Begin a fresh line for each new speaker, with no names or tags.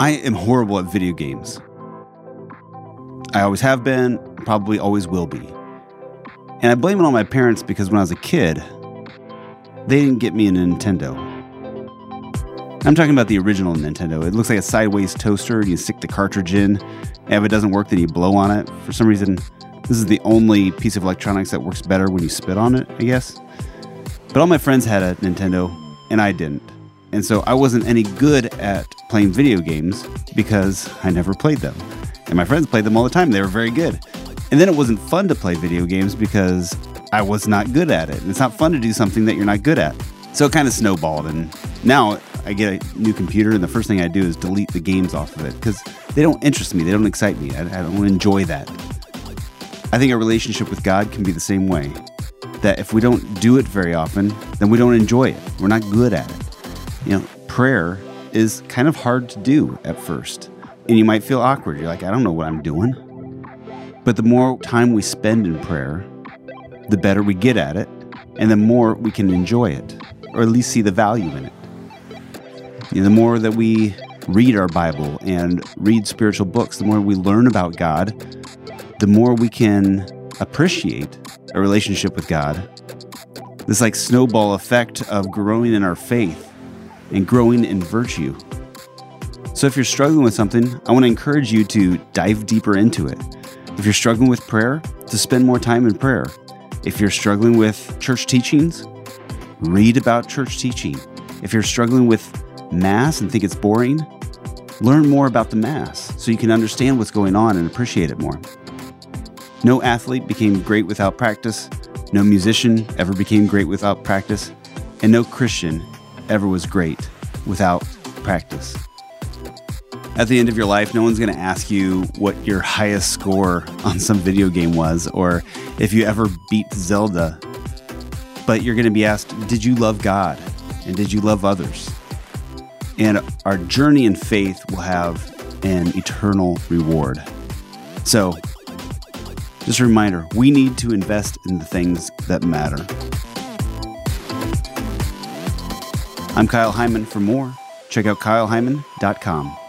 I am horrible at video games. I always have been, probably always will be. And I blame it on my parents because when I was a kid, they didn't get me a Nintendo. I'm talking about the original Nintendo. It looks like a sideways toaster, you stick the cartridge in. And if it doesn't work, then you blow on it. For some reason, this is the only piece of electronics that works better when you spit on it, I guess. But all my friends had a Nintendo, and I didn't. And so I wasn't any good at playing video games because I never played them. And my friends played them all the time. They were very good. And then it wasn't fun to play video games because I was not good at it. And it's not fun to do something that you're not good at. So it kind of snowballed. And now I get a new computer, and the first thing I do is delete the games off of it because they don't interest me. They don't excite me. I, I don't enjoy that. I think a relationship with God can be the same way. That if we don't do it very often, then we don't enjoy it. We're not good at it. You know, prayer is kind of hard to do at first. And you might feel awkward. You're like, I don't know what I'm doing. But the more time we spend in prayer, the better we get at it, and the more we can enjoy it, or at least see the value in it. You know, the more that we read our Bible and read spiritual books, the more we learn about God, the more we can appreciate a relationship with God. This like snowball effect of growing in our faith and growing in virtue. So if you're struggling with something, I want to encourage you to dive deeper into it. If you're struggling with prayer, to spend more time in prayer. If you're struggling with church teachings, read about church teaching. If you're struggling with Mass and think it's boring, learn more about the Mass so you can understand what's going on and appreciate it more. No athlete became great without practice, no musician ever became great without practice, and no Christian ever was great without practice. At the end of your life, no one's going to ask you what your highest score on some video game was or if you ever beat Zelda. But you're going to be asked, Did you love God? And did you love others? And our journey in faith will have an eternal reward. So, just a reminder we need to invest in the things that matter. I'm Kyle Hyman. For more, check out kylehyman.com.